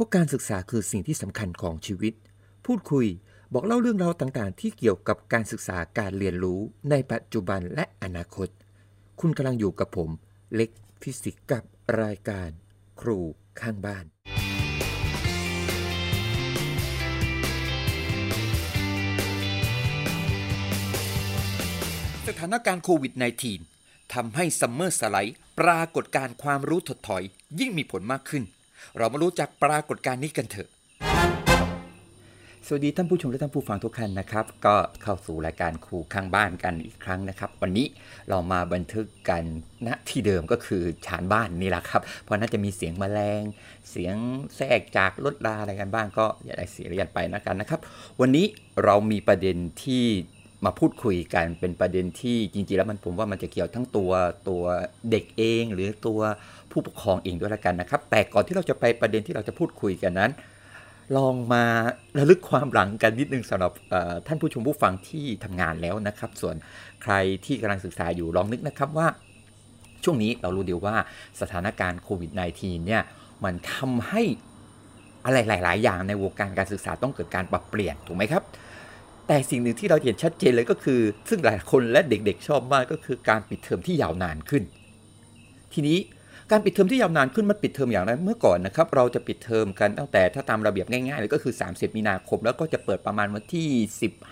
ราะการศึกษาคือสิ่งที่สำคัญของชีวิต พูดคุยบอกเล่าเรื่องราวต่างๆ ที่เกี่ยวกับการศึกษาการเรียนรู้ในปัจจุบันและอนาคต คุณกำลังอยู่กับผม เล็กฟิสิกส์กับรายการ ครูข้างบ้าน สถานการณ์โควิด -19 ทำให้ summer slide ปรากฏการณ์ความรู้ถดถอยยิ่งมีผลมากขึ้น เรามารู้จักปรากฏการณ์นี้กันเถอะ สวัสดีท่านผู้ชมและท่านผู้ฟังทุกท่านนะครับ ก็เข้าสู่รายการครูข้างบ้านกันอีกครั้งนะครับ วันนี้เรามาบันทึกกันณที่เดิมก็คือชานบ้านนี่แหละครับ เพราะน่าจะมีเสียงแมลง เสียงแทรกจากรถราอะไรกันบ้างก็อย่าได้เสียเรียนไปนะกันนะครับ วันนี้เรามีประเด็นที่ มาพูดคุยกันเป็นประเด็นที่จริงๆแล้วมันผมว่ามันจะเกี่ยวทั้งตัวตัวเด็กเอง หรือตัวผู้ปกครองเองด้วยละกันนะครับ แต่ก่อนที่เราจะไปประเด็นที่เราจะพูดคุยกันนั้น ลองมาระลึกความหลังกันนิดนึงสำหรับท่านผู้ชมผู้ฟังที่ทำงานแล้วนะครับ ส่วนใครที่กำลังศึกษาอยู่ลองนึกนะครับว่า ช่วงนี้เรารู้เดียว่าสถานการณ์โควิด -19 เนี่ยมันทำให้อะไรหลาย ๆ อย่างในวงการการศึกษาต้องเกิดการปรับเปลี่ยนถูกไหมครับ แต่สิ่งหนึ่งที่เราเห็นชัดเจนเลยก็คือ ซึ่งหลายคนและเด็กๆชอบมากก็คือการปิดเทอมที่ยาวนานขึ้น ทีนี้การปิดเทอมที่ยาวนานขึ้นมันปิดเทอมอย่างไรเมื่อก่อนนะครับเราจะปิดเทอมกันตั้งแต่ถ้าตามระเบียบง่ายๆเลยก็คือ 30 มีนาคม แล้วก็จะเปิดประมาณวันที่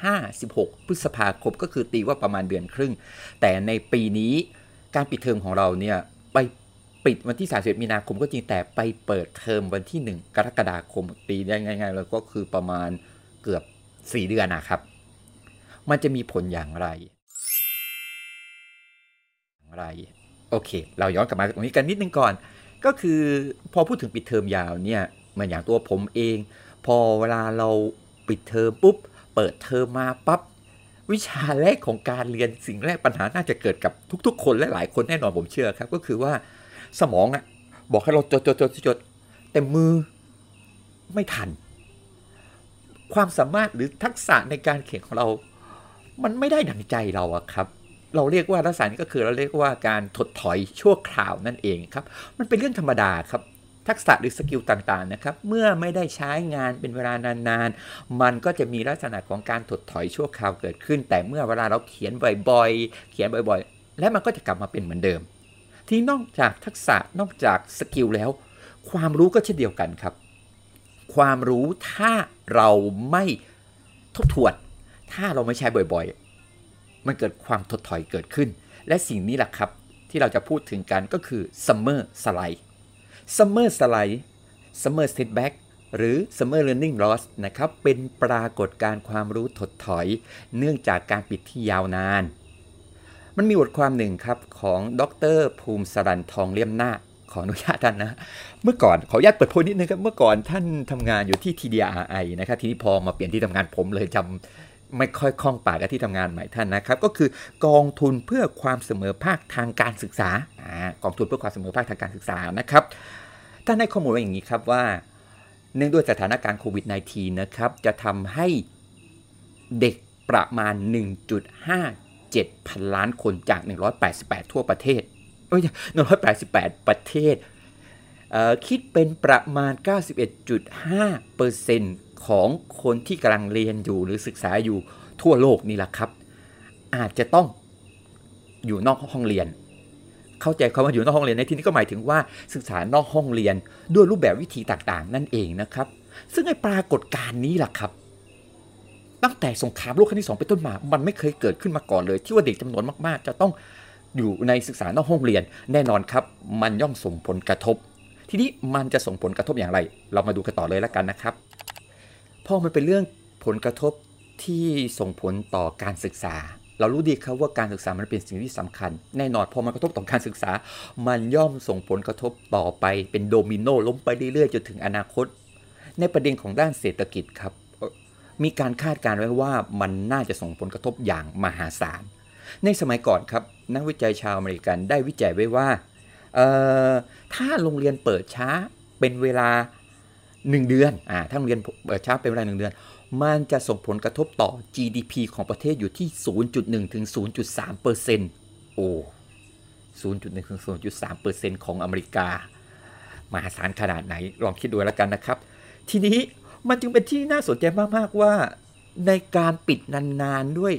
15 16 พฤษภาคมก็คือตีว่าประมาณเดือนครึ่ง แต่ในปีนี้การปิดเทอมของเราเนี่ยไปปิดวันที่ 31 มีนาคมก็จริงแต่ไปเปิดเทอมวันที่ 1 กรกฎาคมปีได้ง่ายๆแล้วก็คือประมาณเกือบ 4 เดือนนะครับ มันจะมีผลอย่างไรอย่างไร โอเค เราย้อนกลับมาตรงนี้กันนิดนึงก่อน ก็คือพอพูดถึงปิดเทอมยาวเนี่ยมือนอย่างตัวผมเอง พอเวลาเราปิดเทอมปุ๊บ เปิดเทอมมาปั๊บวิชาแรกของการเรียนสิ่งแรกปัญหาน่าจะเกิดกับทุกๆ คนและหลายคนแน่นอนผมเชื่อครับ ก็คือว่าสมองอะบอกให้เราจดจดจดจดแต่มือไม่ทัน ความสามารถหรือทักษะในการเขียนของเรา มันไม่ได้ดังใจเราอะครับ เราเรียกว่าลักษณะนี้ก็คือเราเรียกว่าการถดถอยชั่วคราวนั่นเองครับ มันเป็นเรื่องธรรมดาครับ ทักษะหรือ skill ต่างๆนะครับ เมื่อไม่ได้ใช้งานเป็นเวลานานๆ มันก็จะมีลักษณะของการถดถอยชั่วคราวเกิดขึ้น แต่เมื่อเวลาเราเขียนบ่อยๆ เขียนบ่อยๆ แล้วมันก็จะกลับมาเป็นเหมือนเดิม ที่นอกจากทักษะนอกจากสกิลแล้ว ความรู้ก็เช่นเดียวกันครับ ความรู้ถ้าเราไม่ทบทวน ถ้าเราไม่ใช้บ่อยๆ มันเกิดความถดถอยเกิดขึ้น และสิ่งนี้แหละครับ ที่เราจะพูดถึงกันก็คือ summer slide summer slide summer setback หรือ summer learning loss นะครับ เป็นปรากฏการณ์ความรู้ถดถอย เนื่องจากการปิดที่ยาวนาน มันมีบทความหนึ่งครับ ของดรภูมิสรันทองเลี่ยมหน้า ขออนุญาตท่านนะ เมื่อก่อนขออนุญาตเปิดโพนิดนึงครับ เมื่อก่อนท่านทำงานอยู่ที่ TDRI นะครับ ทีนี้พอมาเปลี่ยนที่ทำงานผมเลยจำไม่ค่อยคล่องปากกับที่ทำงานใหม่ท่านนะครับ ก็คือกองทุนเพื่อความเสมอภาคทางการศึกษาอกองทุนเพื่อความเสมอภาคทางการศึกษานะครับท่านให้ข้อมูลไว้อย่างนี้ครับว่า เนื่องด้วยสถานการณ์โควิด -19 นะครับจะทำให้เด็กประมาณ 1.57 พันล้านคนจาก 188 ทั่วประเทศ เอ้ย188 ประเทศ คิดเป็นประมาณ 91.5%ของคนที่กำลังเรียนอยู่หรือศึกษาอยู่ทั่วโลกนี่แหละครับ อาจจะต้องอยู่นอกห้องเรียน เข้าใจคำว่าอยู่นอกห้องเรียนในที่นี้ก็หมายถึงว่าศึกษานอกห้องเรียนด้วยรูปแบบวิธีต่างๆ นั่นเองนะครับ ซึ่งไอ้ปรากฏการณ์นี้แหละครับตั้งแต่สงครามโลกครั้งที่สองเป็นต้นมา มันไม่เคยเกิดขึ้นมาก่อนเลย ที่ว่าเด็กจำนวนมาก ๆ จะต้อง อยู่ในศึกษานอกห้องเรียน แน่นอนครับ มันย่อมส่งผลกระทบ ทีนี้มันจะส่งผลกระทบอย่างไร เรามาดูกันต่อเลยแล้วกันนะครับพอมันเป็นเรื่องผลกระทบที่ส่งผลต่อการศึกษา เรารู้ดีครับว่าการศึกษามันเป็นสิ่งที่สำคัญ แน่นอนพอมันกระทบต่อการศึกษา มันย่อมส่งผลกระทบต่อไปเป็นโดมิโนล้มไปเรื่อยๆจนถึงอนาคต ในประเด็นของด้านเศรษฐกิจครับ มีการคาดการณ์ไว้ว่ามันน่าจะส่งผลกระทบอย่างมหาศาล ในสมัยก่อนครับนักวิจัยชาวอเมริกันได้วิจัยไว้ว่าถ้าโรงเรียนเปิดช้าเป็นเวลา 1 เดือนอ่าถ้าโรงเรียนเปิดช้าเป็นเวลา 1 เดือน มันจะส่งผลกระทบต่อ GDP ของประเทศอยู่ที่ 0.1 ถึง 0.3เปอร์เซ็นต์โอ้ 0.1 ถึง 0.3เปอร์เซ็นต์ของอเมริกามหาศาลขนาดไหน ลองคิดดูแล้วกันนะครับ ทีนี้มันจึงเป็นที่น่าสนใจมาก ๆ ว่าในการปิดนาน ๆ ด้วย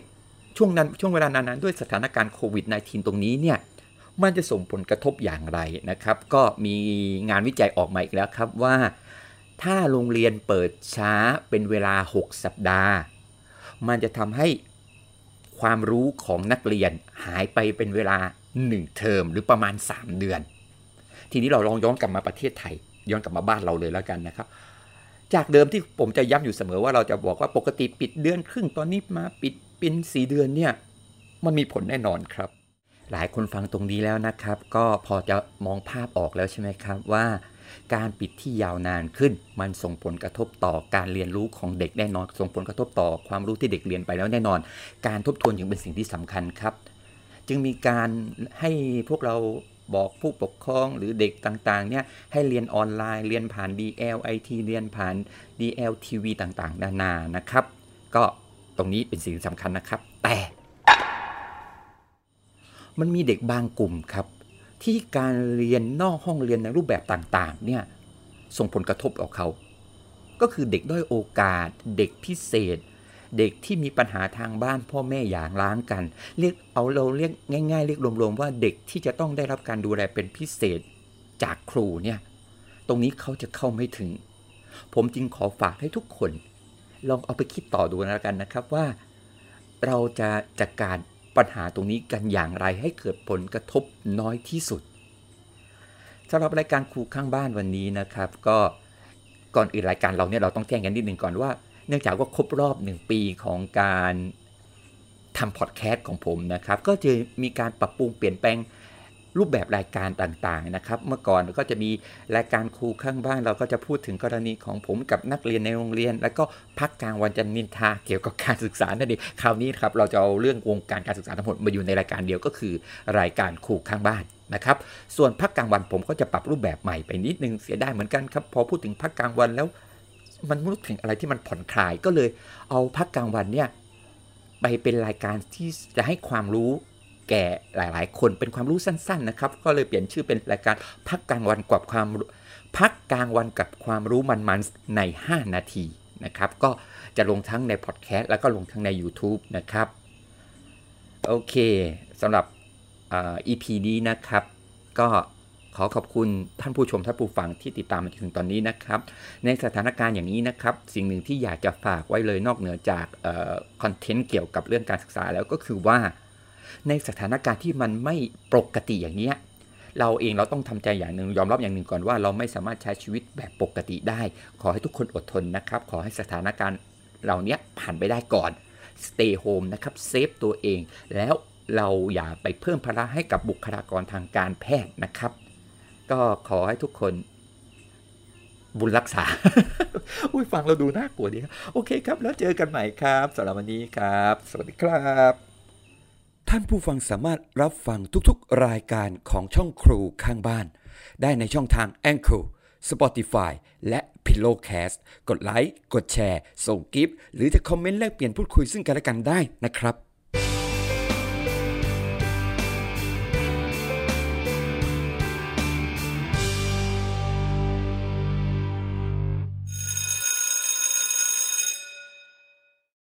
ช่วงนั้นช่วงเวลานานด้วยสถานการณ์โควิด -19 ตรงนี้เนี่ยมันจะส่งผลกระทบอย่างไรนะครับ ก็มีงานวิจัยออกมาอีกแล้วครับว่า ถ้าโรงเรียนเปิดช้าเป็นเวลา 6 สัปดาห์ มันจะทำให้ความรู้ของนักเรียนหายไปเป็นเวลา 1 เทอมหรือประมาณ 3 เดือน ทีนี้เราลองย้อนกลับมาประเทศไทย ย้อนกลับมาบ้านเราเลยแล้วกันนะครับ จากเดิมที่ผมจะย้ำอยู่เสมอว่าเราจะบอกว่าปกติปิดเดือนครึ่งตอนนี้มาปิด ป็นสีเดือนเนี่ยมันมีผลแน่นอนครับ หลายคนฟังตรงนี้แล้วนะครับ ก็พอจะมองภาพออกแล้วใช่ไหมครับว่า การปิดที่ยาวนานขึ้น มันส่งผลกระทบต่อการเรียนรู้ของเด็กแน่นอน ส่งผลกระทบต่อความรู้ที่เด็กเรียนไปแล้วแน่นอน การทบทวนยังเป็นสิ่งที่สำคัญครับ จึงมีการให้พวกเราบอกผู้ปกครองหรือเด็กต่างๆเนี่ยให้เรียนออนไลน์เรียนผ่าน DLIT เรียนผ่าน DLTV ต่างๆ นานานะครับ ก็ ตรงนี้เป็นสิ่งสำคัญนะครับ แต่ มันมีเด็กบางกลุ่มครับ ที่การเรียนนอกห้องเรียนในรูปแบบต่างๆ เนี่ยส่งผลกระทบต่อเขา ก็คือเด็กด้อยโอกาส เด็กพิเศษ เด็กที่มีปัญหาทางบ้านพ่อแม่อย่างล้างกัน เรียกเอาเราเรียกง่าย ๆ เรียกรวมๆว่าเด็กที่จะต้องได้รับการดูแลเป็นพิเศษจากครูเนี่ย ตรงนี้เขาจะเข้าไม่ถึง ผมจึงขอฝากให้ทุกคน ลองเอาไปคิดต่อดูแล้วกันนะครับว่า เราจะจัดการปัญหาตรงนี้กันอย่างไรให้เกิดผลกระทบน้อยที่สุดสำหรับรายการครูข้างบ้านวันนี้นะครับ ก็ก่อนอื่นรายการเราเนี่ยเราต้องแจ้งกันนิดหนึ่งก่อนว่า เนื่องจากว่าครบรอบหนึ่งปีของการทำพอดแคสต์ของผมนะครับ ก็จะมีการปรับปรุงเปลี่ยนแปลง รูปแบบรายการต่างๆนะครับเมื่อก่อนก็จะมีรายการครูข้างบ้านเราก็จะพูดถึงกรณีของผมกับนักเรียนในโรงเรียน แล้วก็พักกลางวันจะนินทาเกี่ยวกับการศึกษานั่นเองคราวนี้ครับเราจะเอาเรื่องวงการการศึกษาทั้งหมดมาอยู่ในรายการเดียวก็คือ รายการครูข้างบ้านนะครับส่วนพักกลางวันผมก็จะปรับรูปแบบใหม่ไปนิดนึงเสียดายเหมือนกันครับพอพูดถึงพักกลางวันแล้ว มันรู้ถึงอะไรที่มันผ่อนคลายก็เลย เอาพักกลางวันเนี่ยไปเป็นรายการที่จะให้ความรู้ แก่หลาย ๆ คนเป็นความรู้สั้น ๆ นะครับ ก็เลยเปลี่ยนชื่อเป็นรายการพักกลางวันกับความพักกลางวันกับความรู้มันๆใน 5 นาทีนะครับ ก็จะลงทั้งในพอดแคสต์แล้วก็ลงทั้งใน YouTube นะครับ โอเคสำหรับอ EP นี้นะครับ ก็ขอขอบคุณท่านผู้ชมท่านผู้ฟังที่ติดตามมาถึงตอนนี้นะครับ ในสถานการณ์อย่างนี้นะครับ สิ่งหนึ่งที่อยากจะฝากไว้เลยนอกเหนือจากคอนเทนต์เกี่ยวกับเรื่องการศึกษาแล้วก็คือว่า ในสถานการณ์ที่มันไม่ปกติอย่างนี้เราเองเราต้องทำใจอย่างหนึ่งยอมรับอย่างหนึ่งก่อนว่าเราไม่สามารถใช้ชีวิตแบบปกติได้ ขอให้ทุกคนอดทนนะครับ ขอให้สถานการณ์เหล่านี้ผ่านไปได้ก่อน stay home นะครับเซฟตัวเอง แล้วเราอย่าไปเพิ่มภาระให้กับบุคลากรทางการแพทย์นะครับ ก็ขอให้ทุกคนบุญรักษา อุ้ยฟังเราดูน่ากลัวดีครับ โอเคครับ แล้วเจอกันใหม่ครับสำหรับวันนี้ครับ สวัสดีครับ ท่านผู้ฟังสามารถรับฟังทุกๆ รายการของช่องครูข้างบ้าน ได้ในช่องทาง a n c h o r Spotify และ Pillowcast กดไลค์ กดแชร์ ส่งกิฟต์หรือจะคอมเมนต์แลกเปลี่ยนพูดคุยซึ่งกันและกันได้นะครับ